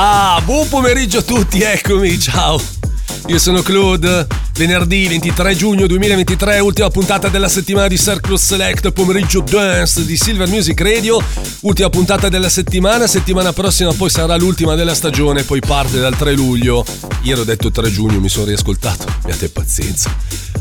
Ah, buon pomeriggio a tutti, eccomi, ciao. Io sono Claude. Venerdì 23 giugno 2023, ultima puntata della settimana di Circle Select, pomeriggio dance di Silver Music Radio. Ultima puntata della settimana, settimana prossima poi sarà l'ultima della stagione, poi parte dal 3 luglio. Ieri ho detto 3 giugno, mi sono riascoltato, abbiate pazienza.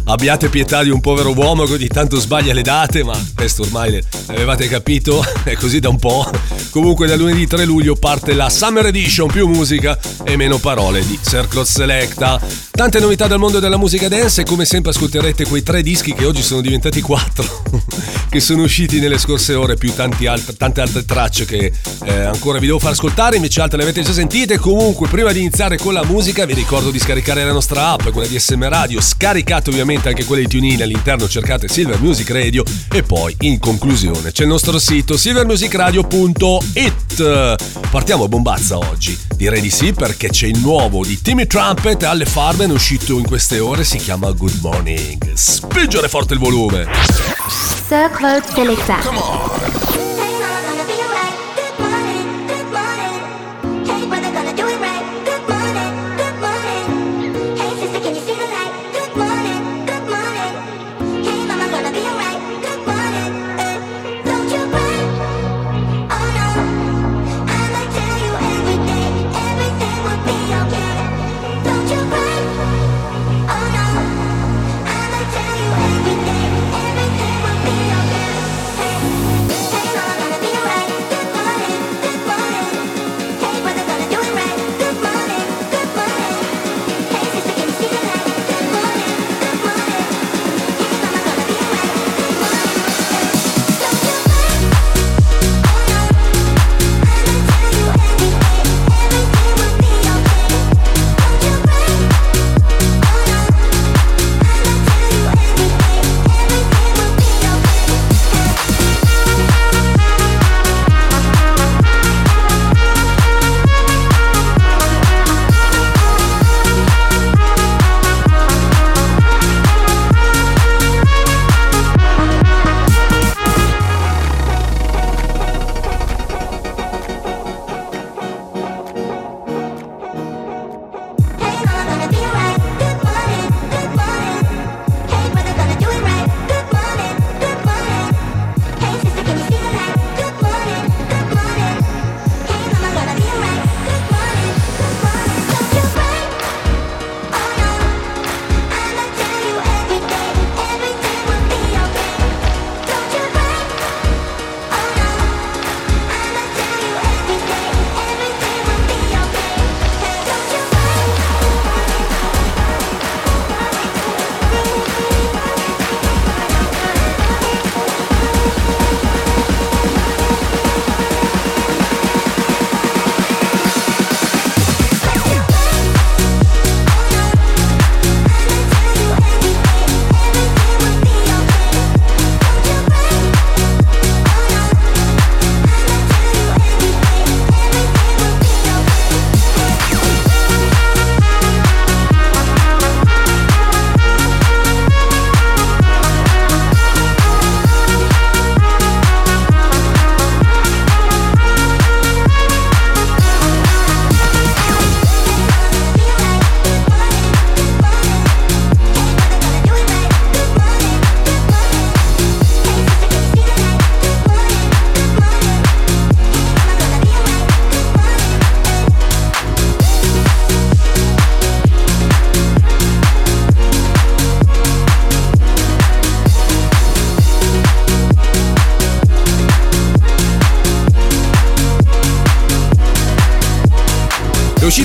Abbiate pietà di un povero uomo che ogni tanto sbaglia le date, ma questo ormai l'avevate capito, è così da un po'. Comunque da lunedì 3 luglio parte la Summer Edition, più musica e meno parole di Circle Selecta. Tante novità dal mondo della musica dance e come sempre ascolterete quei tre dischi che oggi sono diventati quattro, che sono usciti nelle scorse ore, più alt- tante altre tracce che eh, ancora vi devo far ascoltare, invece altre le avete già sentite. Comunque prima di iniziare con la musica vi ricordo di scaricare la nostra app, quella di SM Radio, scaricate ovviamente anche quelle di TuneIn, all'interno cercate Silver Music Radio e poi in conclusione c'è il nostro sito silvermusicradio.it. Partiamo a bombazza oggi, direi di sì perché c'è il nuovo di Timmy Trumpet alle Farben uscito in queste ore, si chiama Good Morning. Spingere forte il volume! Sir Claude Selecta.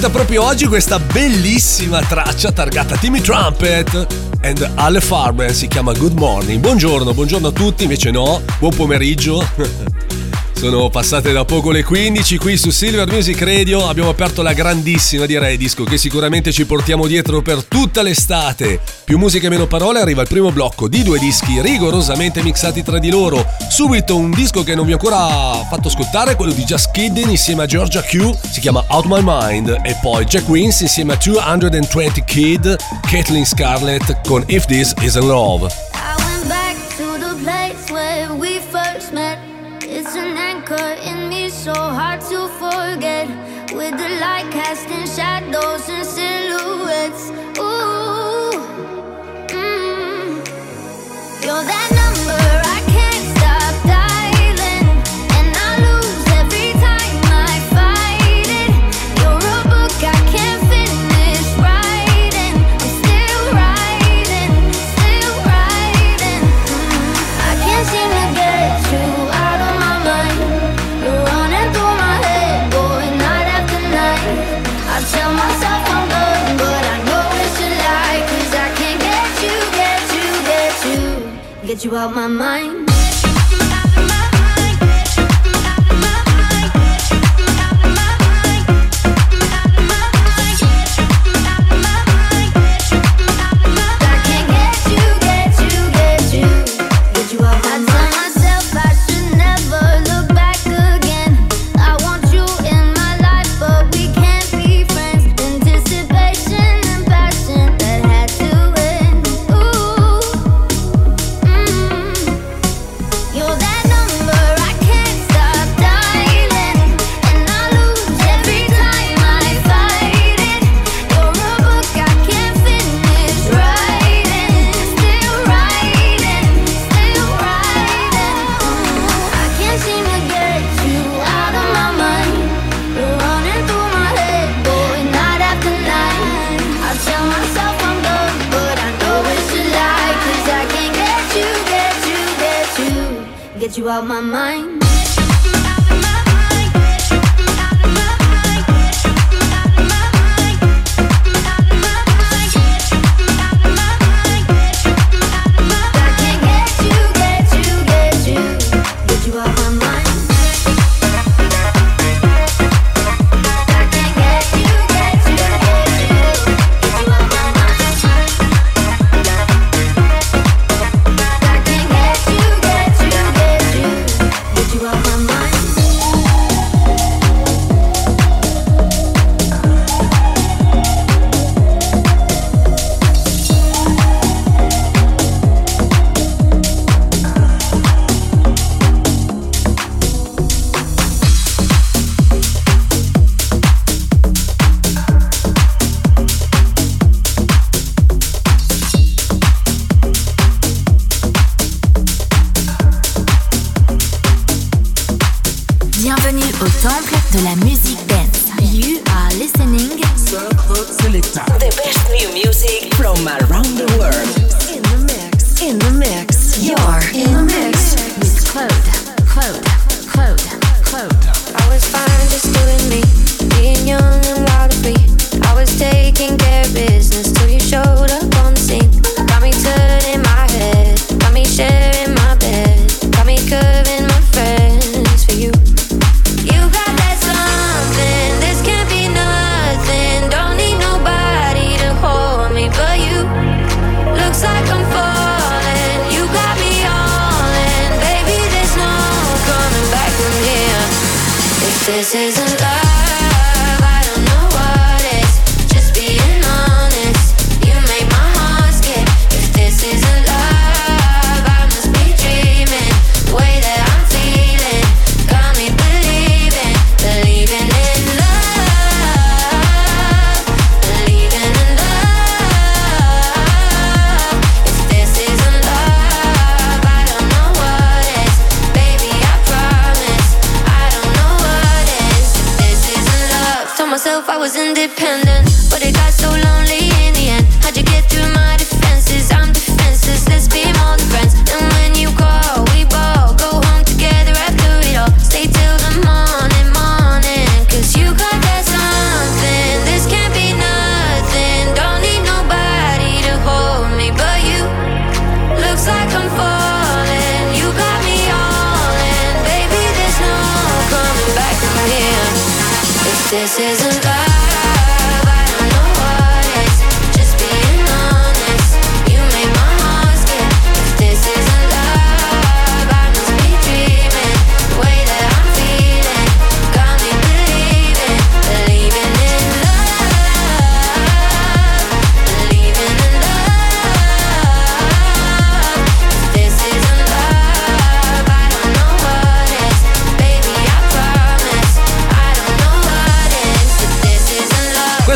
Uscita proprio oggi questa bellissima traccia targata Timmy Trumpet and alle Farben si chiama Good Morning. Buongiorno, buongiorno a tutti, invece no, buon pomeriggio. Sono passate da poco le 15 qui su Silver Music Radio. Abbiamo aperto la grandissima, direi, disco che sicuramente ci portiamo dietro per tutta l'estate. Più musica e meno parole, arriva il primo blocco di due dischi rigorosamente mixati tra di loro. Subito un disco che non vi ho ancora fatto ascoltare, quello di Just Kidding insieme a Georgia Q, si chiama Out My Mind. E poi Jack Wins insieme a 220 Kid, Kathleen Scarlett con If This Isn't Love. You out my mind bienvenue au temple de la musique dance. You are listening Selecta. The best new music from around the world. In the mix. In the mix. You're in the mix. With Claude. Claude. Claude. Claude. Always find just doing me. Being young and wild and free.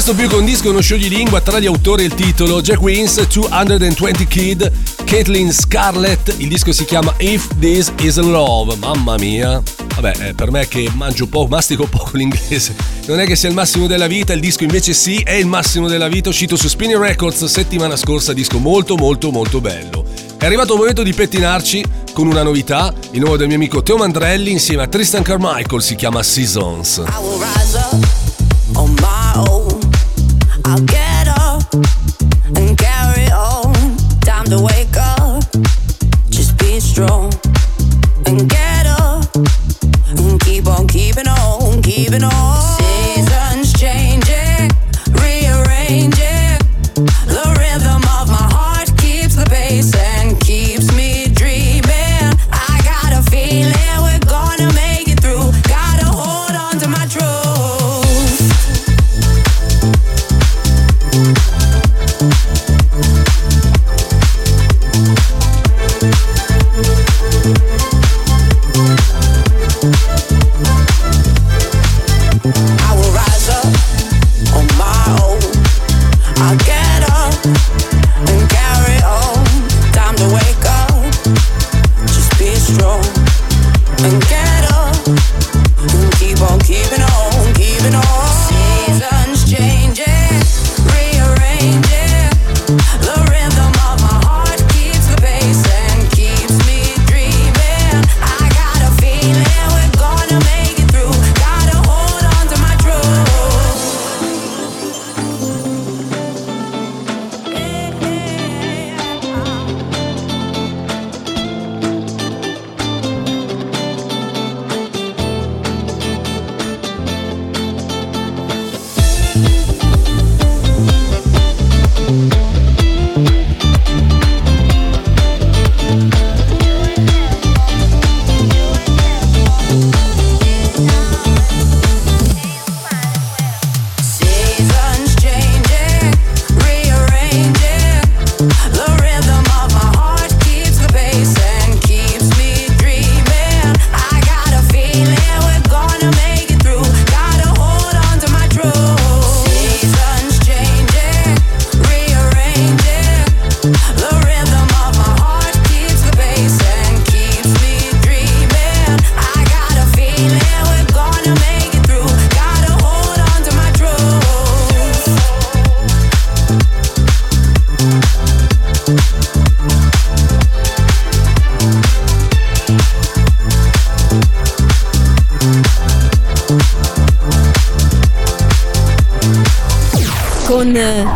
Questo più che un disco è uno scioglilingua tra gli autori e il titolo Jack Wins, 220 Kid, Caitlin Scarlett, il disco si chiama If This Is Love, mamma mia. Vabbè, eh, per me che mangio poco, mastico poco l'inglese, non è che sia il massimo della vita, il disco invece sì, è il massimo della vita, uscito su Spinning Records settimana scorsa, disco molto molto molto bello. È arrivato il momento di pettinarci con una novità, il nuovo del mio amico Teo Mandrelli insieme a Tristan Carmichael, si chiama Seasons. I will rise up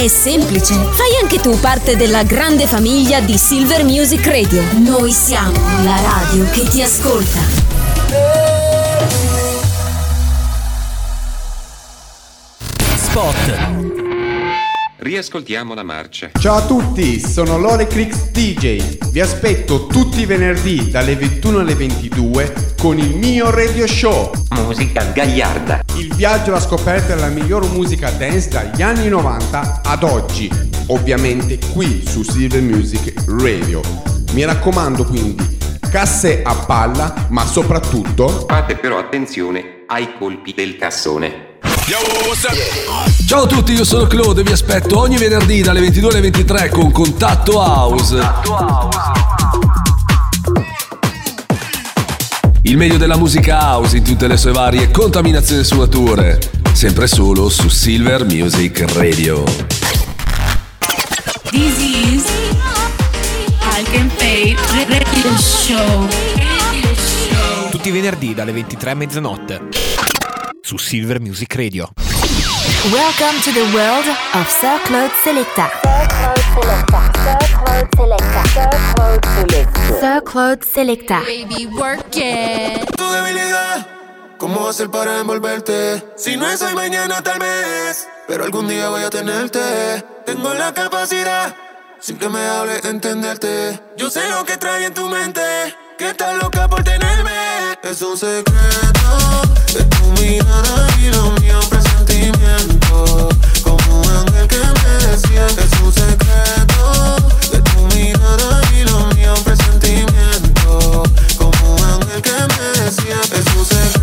È semplice, fai anche tu parte della grande famiglia di Silver Music Radio. Noi siamo la radio che ti ascolta. Spot. Riascoltiamo la marcia. Ciao a tutti, sono Lore Crix DJ. Vi aspetto tutti i venerdì dalle 21 alle 22 con il mio radio show. Musica gagliarda. Il viaggio alla scoperta della miglior musica dance dagli anni 90 ad oggi. Ovviamente qui su Silver Music Radio. Mi raccomando quindi, casse a palla, ma soprattutto... Fate però attenzione ai colpi del cassone. Ciao a tutti, io sono Claude e vi aspetto ogni venerdì dalle 22 alle 23 con Contatto House. Il meglio della musica house in tutte le sue varie contaminazioni e sfumature. Sempre solo su Silver Music Radio. This is Hulk Radio Show. Tutti i venerdì dalle 23 a mezzanotte su Silver Music Radio. Welcome to the world of Sir Claude Selecta. Sir Claude Selecta. Sir Claude Selecta. Baby, work it. Tu debilidad, ¿cómo hacer para envolverte? Si no es hoy, mañana tal vez, pero algún día voy a tenerte. Tengo la capacidad, sin que me hable, entenderte. Yo sé lo que trae en tu mente, que estás loca por tenerme. Es un secreto de tu mirada y lo mío presentimiento. Como un ángel que me decía que es un secreto presentimiento. Como ángel que me decía es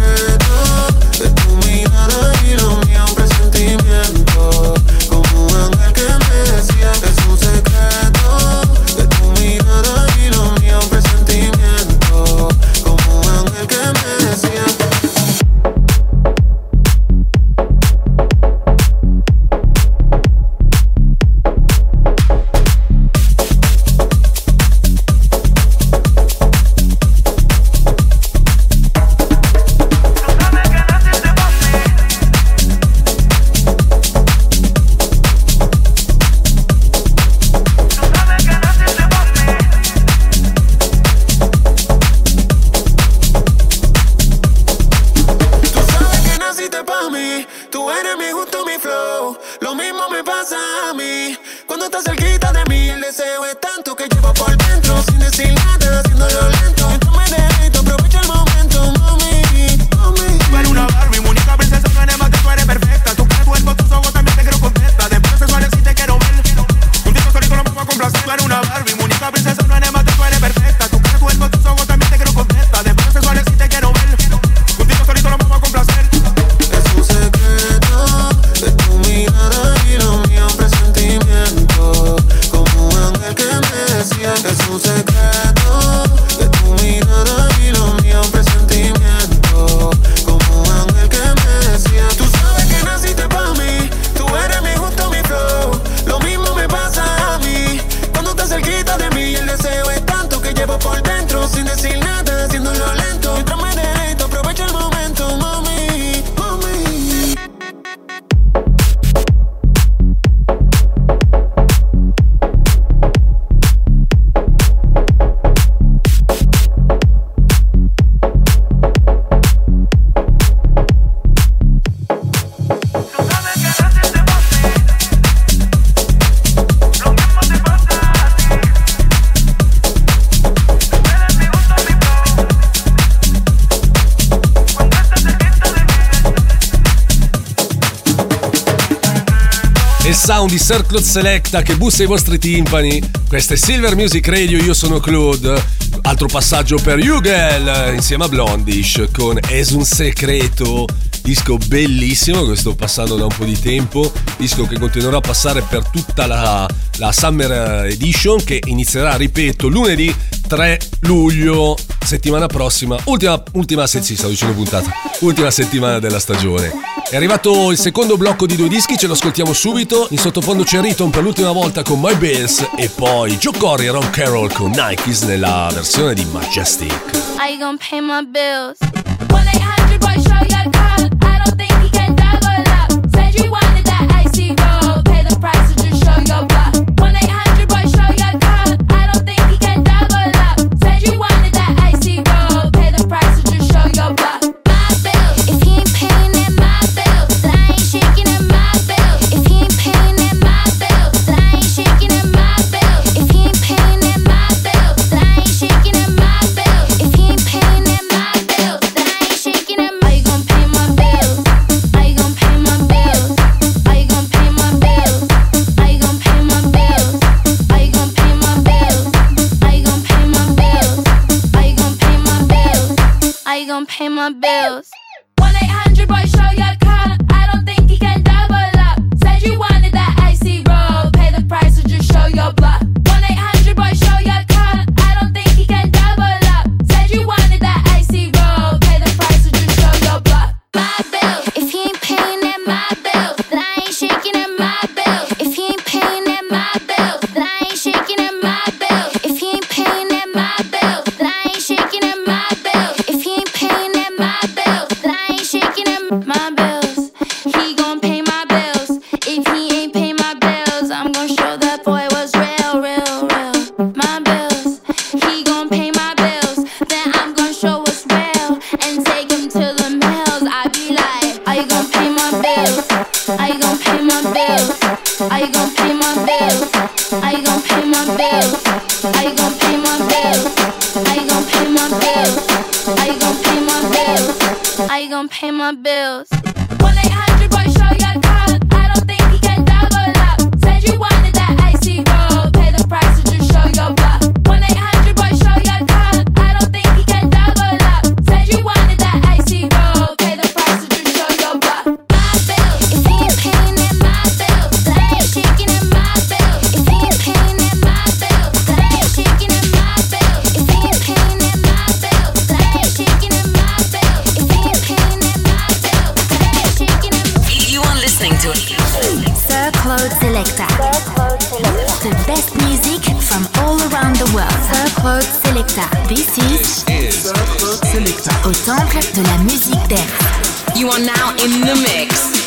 sound di Sir Claude Selecta che bussa i vostri timpani. Questa è Silver Music Radio, io sono Claude. Altro passaggio per Hugel insieme a Blondish con Es un segreto. Disco bellissimo che sto passando da un po' di tempo. Disco che continuerà a passare per tutta la, la Summer Edition che inizierà, ripeto, lunedì 3 luglio, settimana prossima. Ultima, ultima se- sì, stavo dicendo puntata. Ultima settimana della stagione. È arrivato il secondo blocco di due dischi, ce lo ascoltiamo subito. In sottofondo c'è Riton per l'ultima volta con My Bills e poi Joe Corey e Ron Carroll con Nikes nella versione di Majestic. You gonna pay my bills? My bills? 1-800 boy, show your card. I don't think he can double up. Said you wanted Claude Selecta. This is Claude Selecta. Au temple de la musique dance. You are now in the mix.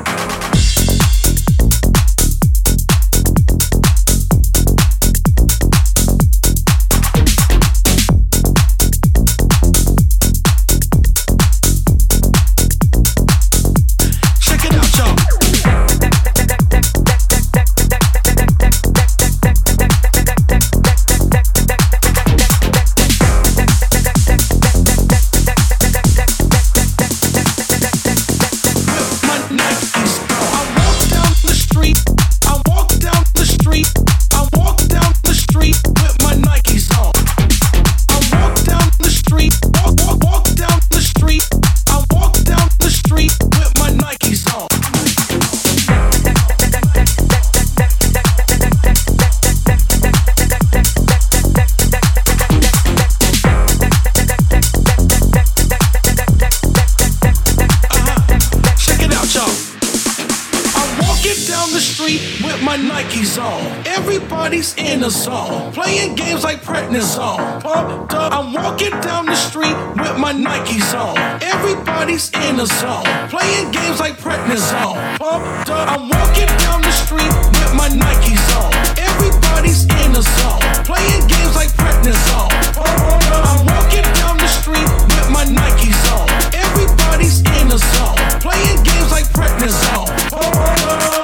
the street with my Nikes on. Everybody's in a zone, playing games like prednisone. Pumped up, I'm walking down the street with my Nikes on. Everybody's in a zone, playing games like prednisone. Pumped up, I'm walking down the street with my Nikes on. Everybody's in a zone, playing games like prednisone. Pumped up, I'm walking down the street with my Nikes on. Everybody's in a zone, playing games like prednisone. Walking down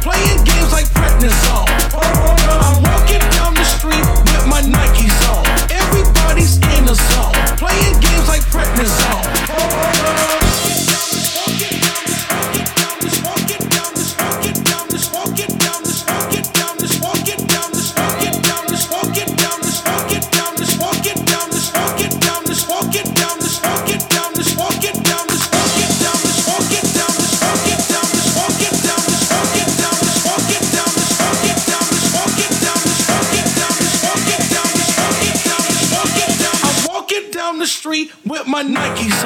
Playing games like prednisone. I'm walking down the street with my. Everybody's in a zone, playing games like. My Nikes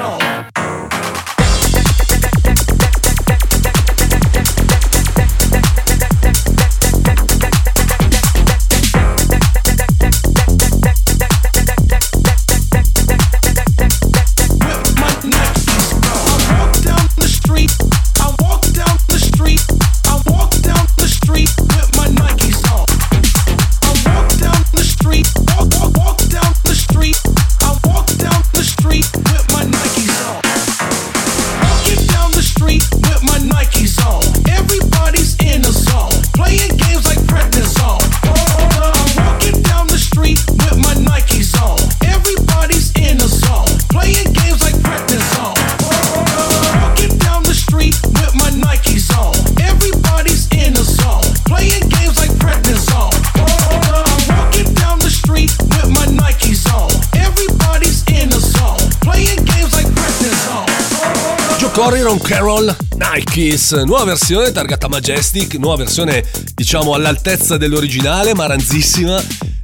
Carroll, Nikes, nuova versione targata Majestic, nuova versione diciamo all'altezza dell'originale, ma ranzissima.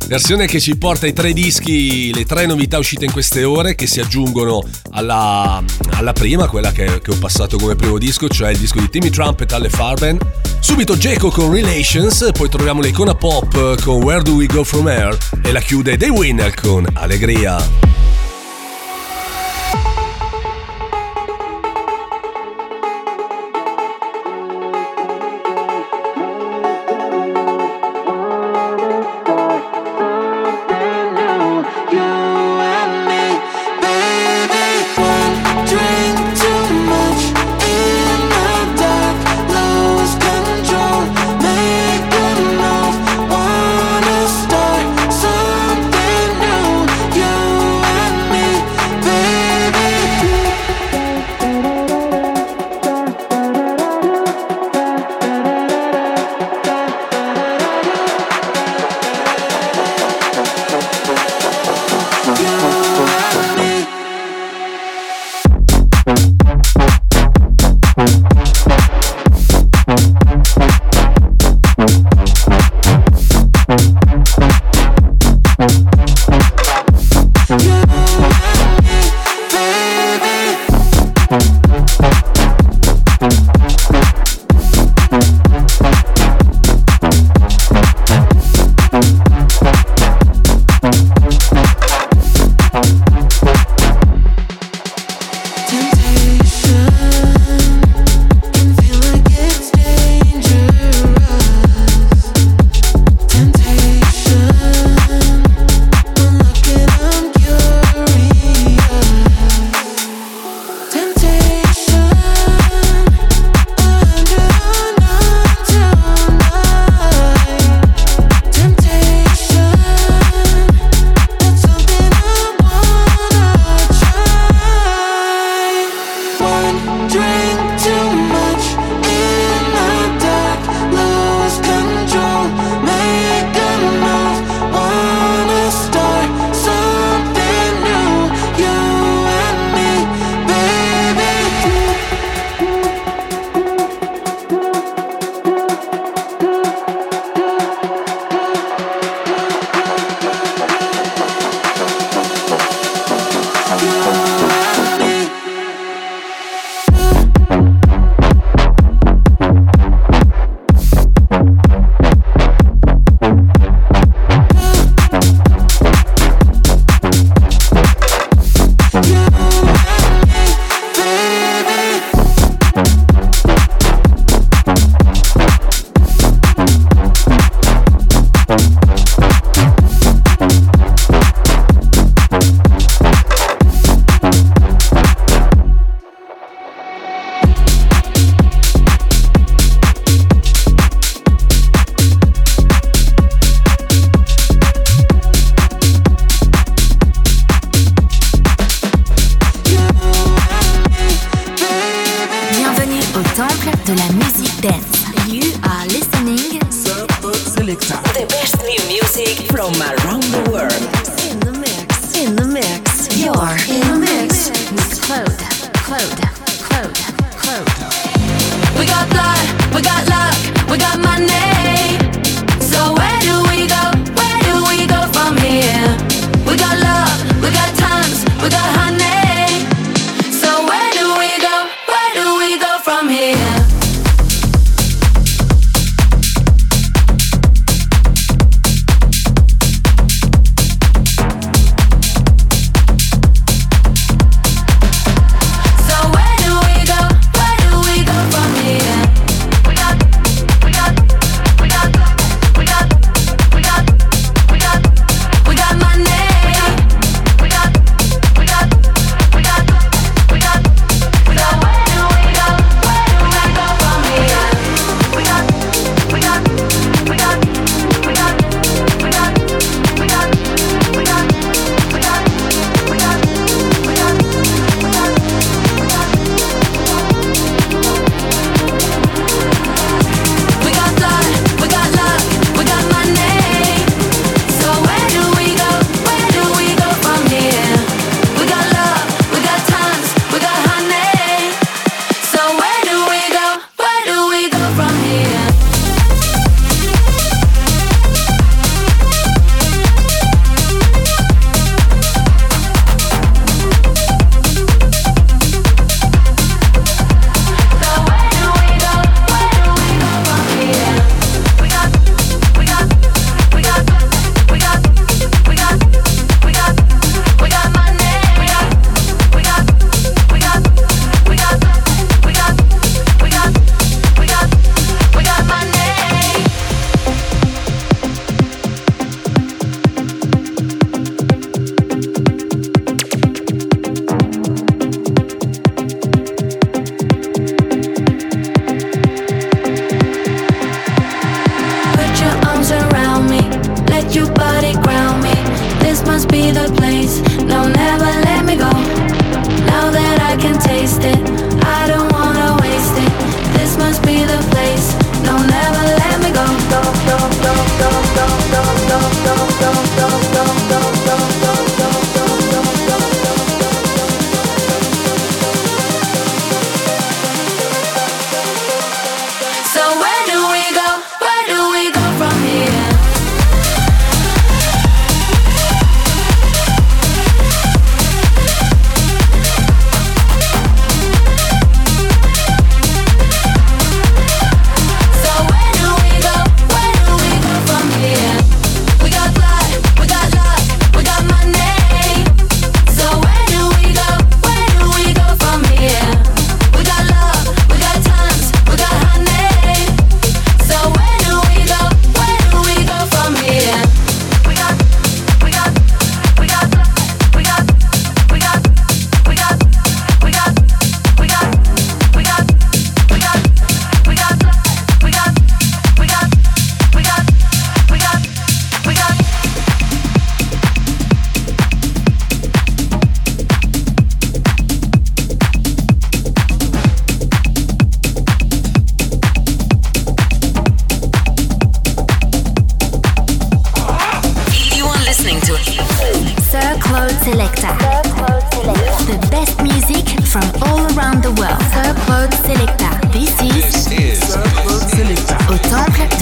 Versione che ci porta i tre dischi, le tre novità uscite in queste ore che si aggiungono alla, alla prima, quella che, che, ho passato come primo disco, cioè il disco di Timmy Trumpet alle Farben. Subito Jaco con Relations, poi troviamo l'icona pop con Where Do We Go From Here e la chiude The Winner con Allegria.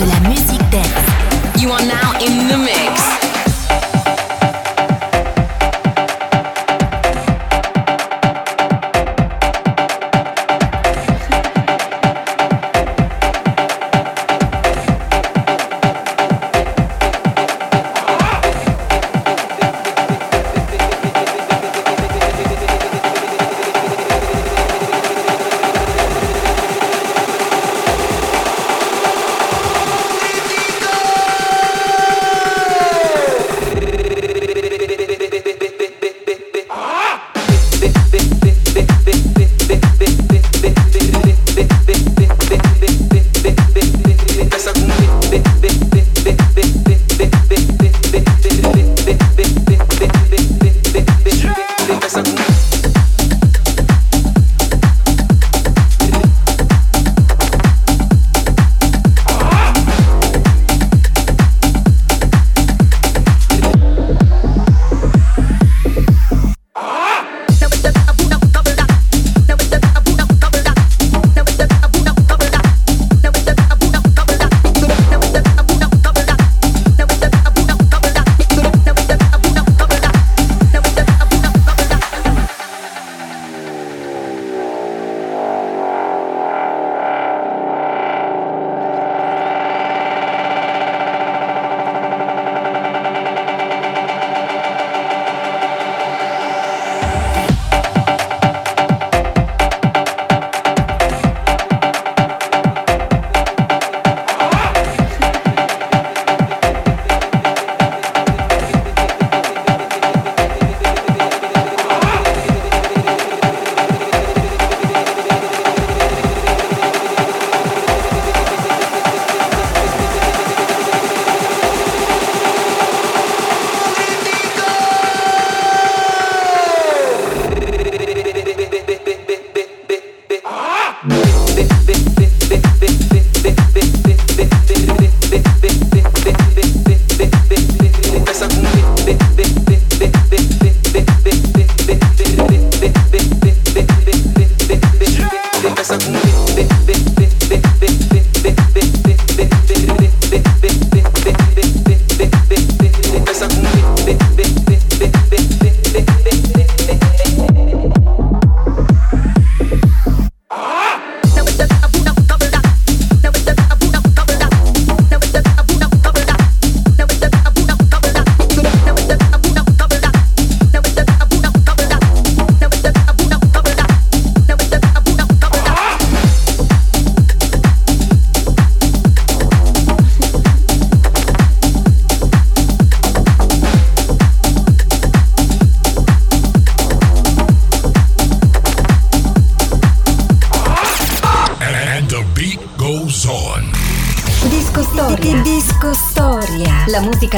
de la musique.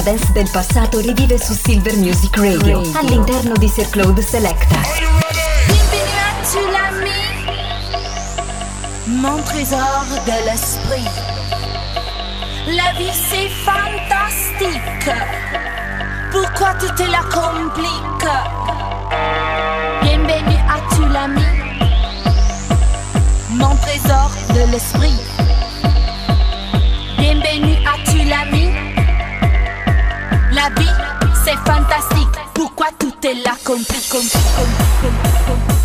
Dance del passato rivive su Silver Music Radio, all'interno di Sir Claude Selecta. Bienvenue à tu l'ami, mon trésor de l'esprit. La vie c'est fantastique. Pourquoi tu te la compliques Bienvenue à tu l'ami, mon trésor de l'esprit. Bienvenue à tu l'ami. La vie c'est fantastique. Pourquoi tout te la compliques DJ's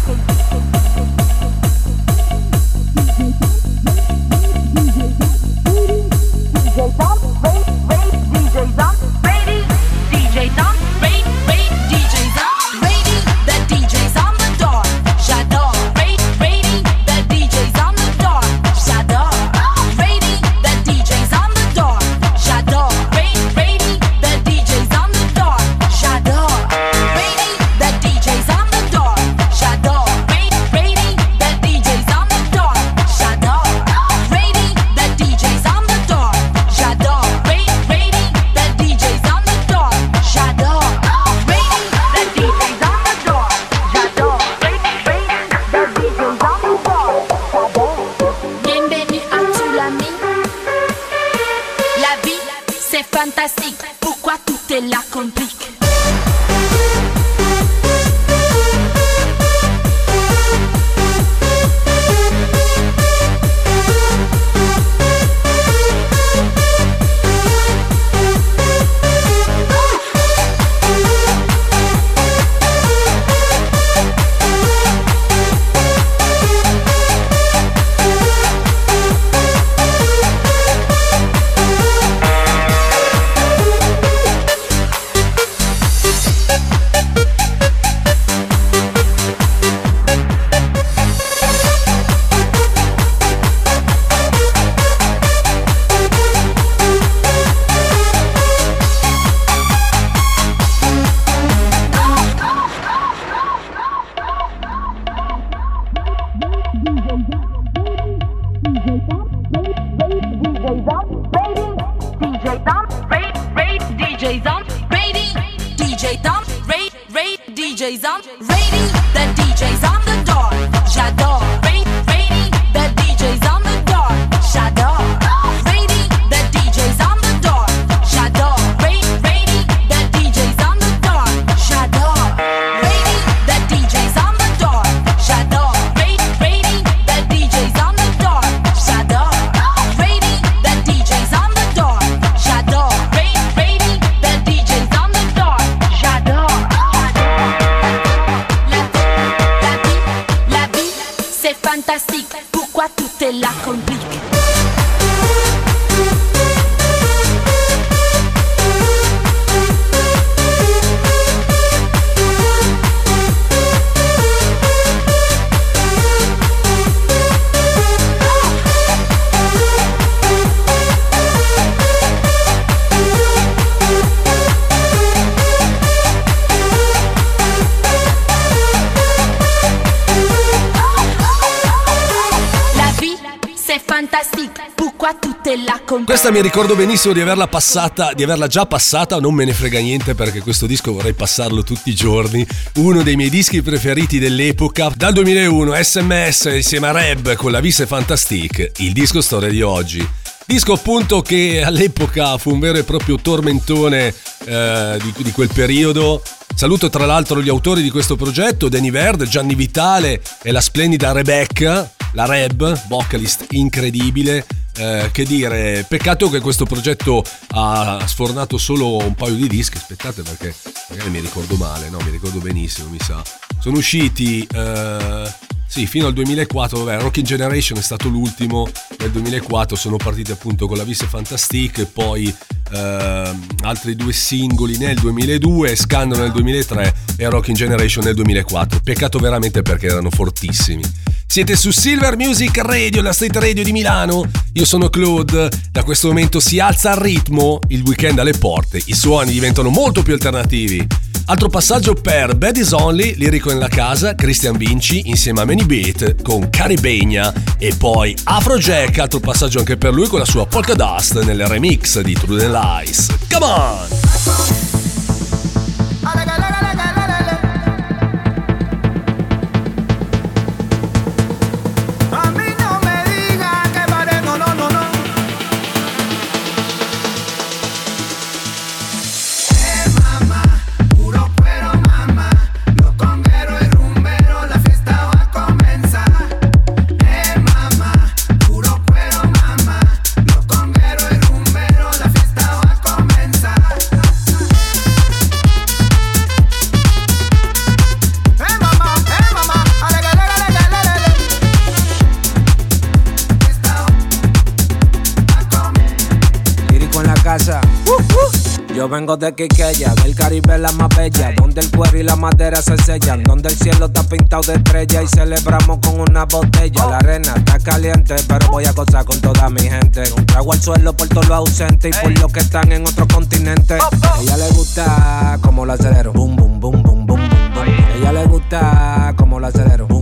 complique? Questa mi ricordo benissimo di averla passata, di averla già passata, non me ne frega niente perché questo disco vorrei passarlo tutti i giorni. Uno dei miei dischi preferiti dell'epoca. Dal 2001 SMS insieme a Reb con la Visse Fantastique, il disco storia di oggi. Disco appunto che all'epoca fu un vero e proprio tormentone eh, di, di quel periodo. Saluto tra l'altro gli autori di questo progetto, Danny Verde, Gianni Vitale e la splendida Rebecca, la Reb, vocalist incredibile. Eh, che dire, peccato che questo progetto ha sfornato solo un paio di dischi. Aspettate perché magari mi ricordo male, no, mi ricordo benissimo, mi sa. Sono usciti, eh, sì, fino al 2004. Vabbè, Rocking Generation è stato l'ultimo. Nel 2004 sono partiti appunto con la Visse Fantastique, poi eh, altri due singoli nel 2002, Scandalo nel 2003 e Rocking Generation nel 2004. Peccato veramente perché erano fortissimi. Siete su Silver Music Radio, la street radio di Milano. Io sono Claude. Da questo momento si alza il ritmo, il weekend alle porte, i suoni diventano molto più alternativi. Altro passaggio per Bad Is Only, lirico nella casa, Christian Vinci insieme a Many Beat con Caribegna e poi Afrojack, altro passaggio anche per lui con la sua Polka Dust nel remix di True Lies. Come on! De Quiqueya, del Caribe la más bella, donde el cuero y la madera se sellan, donde el cielo está pintado de estrella y celebramos con una botella. La arena está caliente, pero voy a gozar con toda mi gente. Un trago al suelo por todos los ausentes y por los que están en otro continente. Ella le gusta como la acelero, boom, boom, boom, boom, boom, boom. boom. Ella le gusta como la acelero, boom,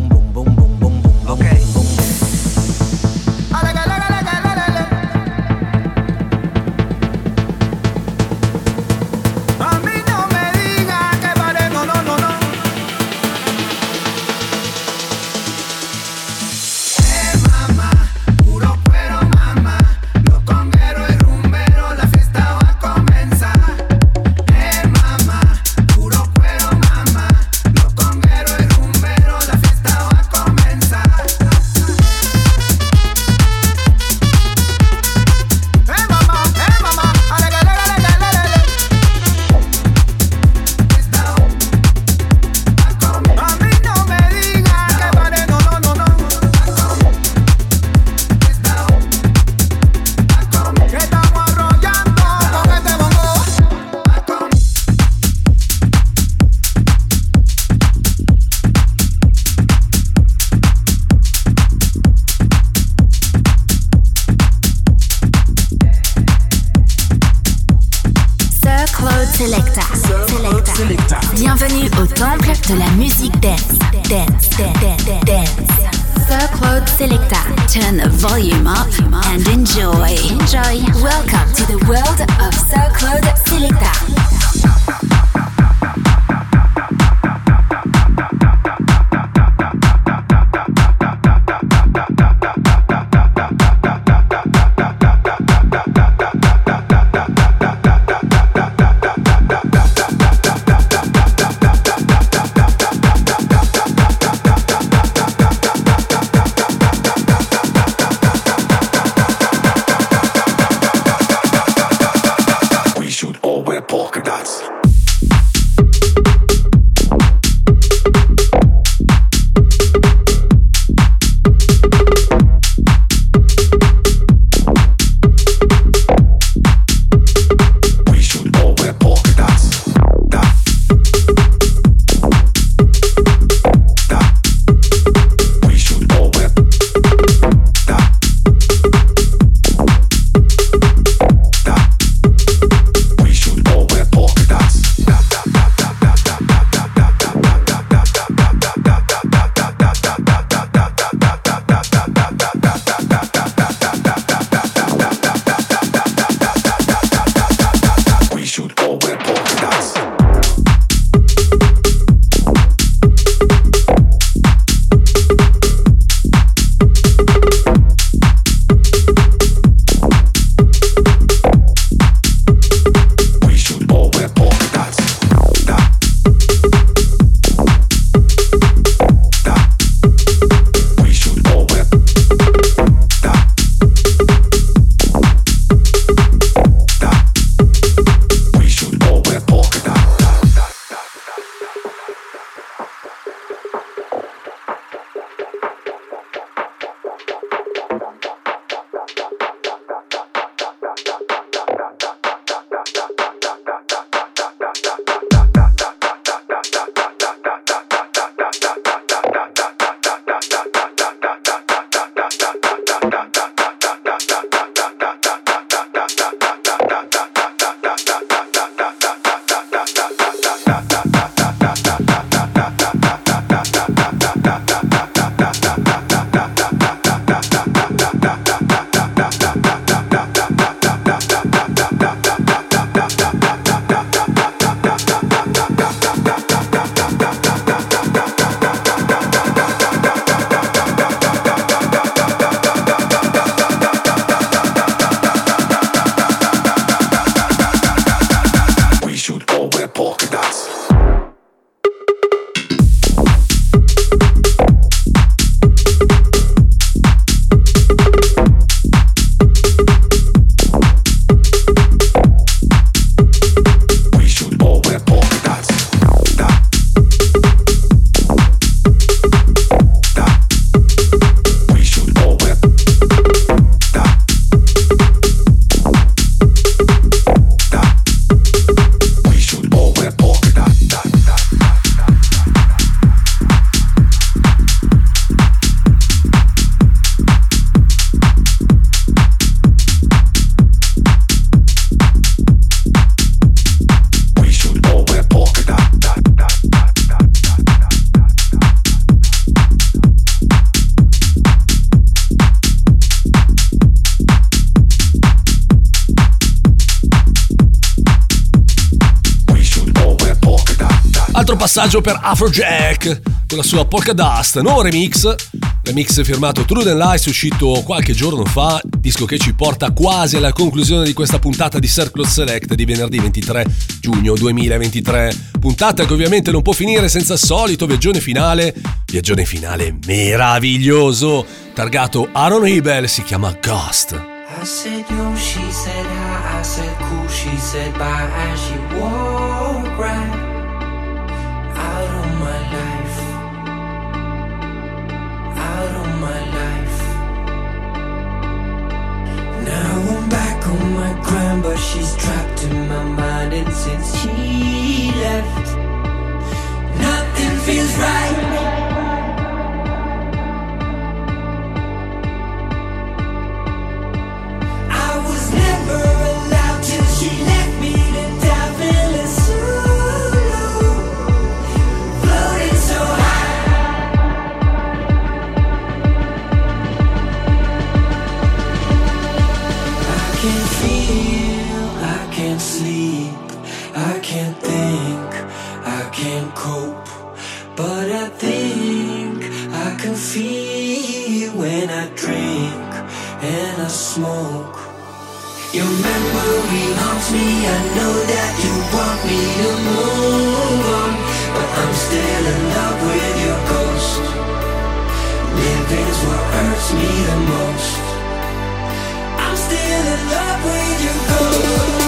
passaggio per Afrojack con la sua Polka Dust, nuovo remix. Remix firmato True Than Lies uscito qualche giorno fa, disco che ci porta quasi alla conclusione di questa puntata di Circle Select di venerdì 23 giugno 2023. Puntata che ovviamente non può finire senza il solito viaggione finale. Viaggione finale meraviglioso, targato Aaron Hebel, si chiama Ghost. I said yo, she said hi, I said cool, she said bye as she walked right Now I'm back on my grind, but she's trapped in my mind, and since she left, nothing feels right. I was never allowed till she left but I think I can feel when I drink and I smoke. Your memory haunts me. I know that you want me to move on, but I'm still in love with your ghost. Living is what hurts me the most. I'm still in love with your ghost.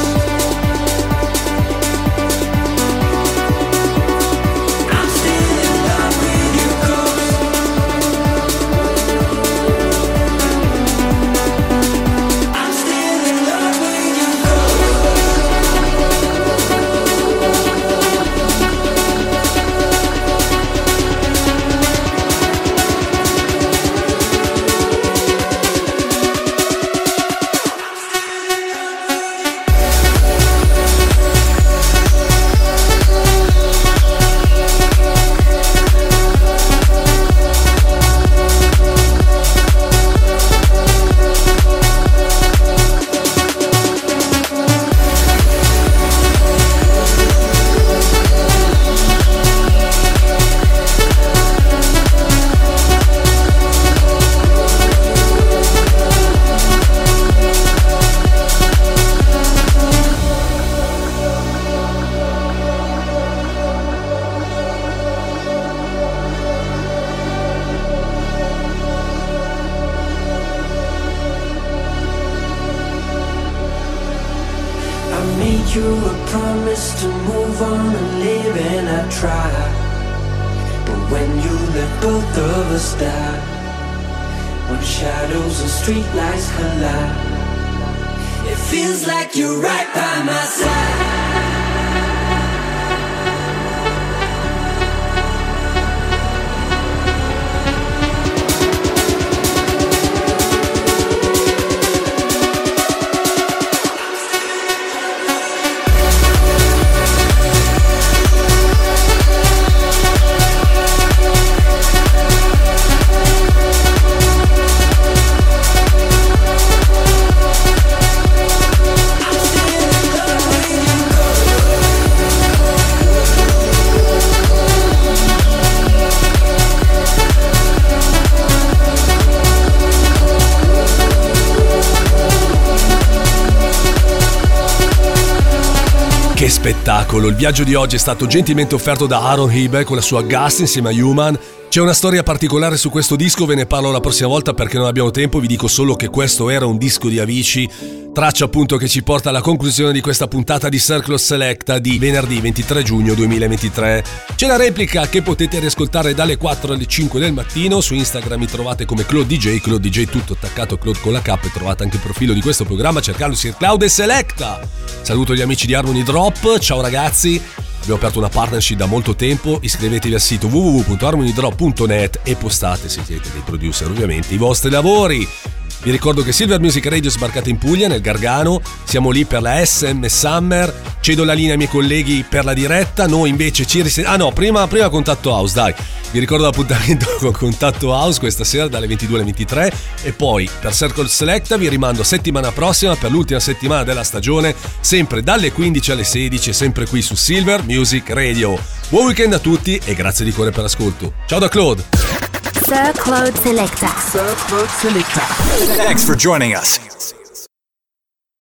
Spettacolo! Il viaggio di oggi è stato gentilmente offerto da Aaron Hebe con la sua Gust insieme a Human. C'è una storia particolare su questo disco, ve ne parlo la prossima volta perché non abbiamo tempo, vi dico solo che questo era un disco di Avicii, traccia appunto che ci porta alla conclusione di questa puntata di Circle Selecta di venerdì 23 giugno 2023. C'è la replica che potete riascoltare dalle 4 alle 5 del mattino, su Instagram mi trovate come Claude DJ, Claude DJ tutto attaccato Claude con la K trovate anche il profilo di questo programma cercando Sir Cloud e Selecta. Saluto gli amici di Harmony Drop, ciao ragazzi. Abbiamo aperto una partnership da molto tempo, iscrivetevi al sito www.harmonydrop.net e postate, se siete dei producer ovviamente, i vostri lavori. Vi ricordo che Silver Music Radio è sbarcata in Puglia, nel Gargano, siamo lì per la SM Summer cedo la linea ai miei colleghi per la diretta, noi invece ci risentiamo. Ah no, prima, prima Contatto House, dai. Vi ricordo l'appuntamento con Contatto House questa sera dalle 22 alle 23 e poi per Circle Selecta vi rimando settimana prossima per l'ultima settimana della stagione, sempre dalle 15 alle 16, sempre qui su Silver Music Radio. Buon weekend a tutti e grazie di cuore per l'ascolto. Ciao da Claude. Sir Claude Selecta. Thanks for joining us.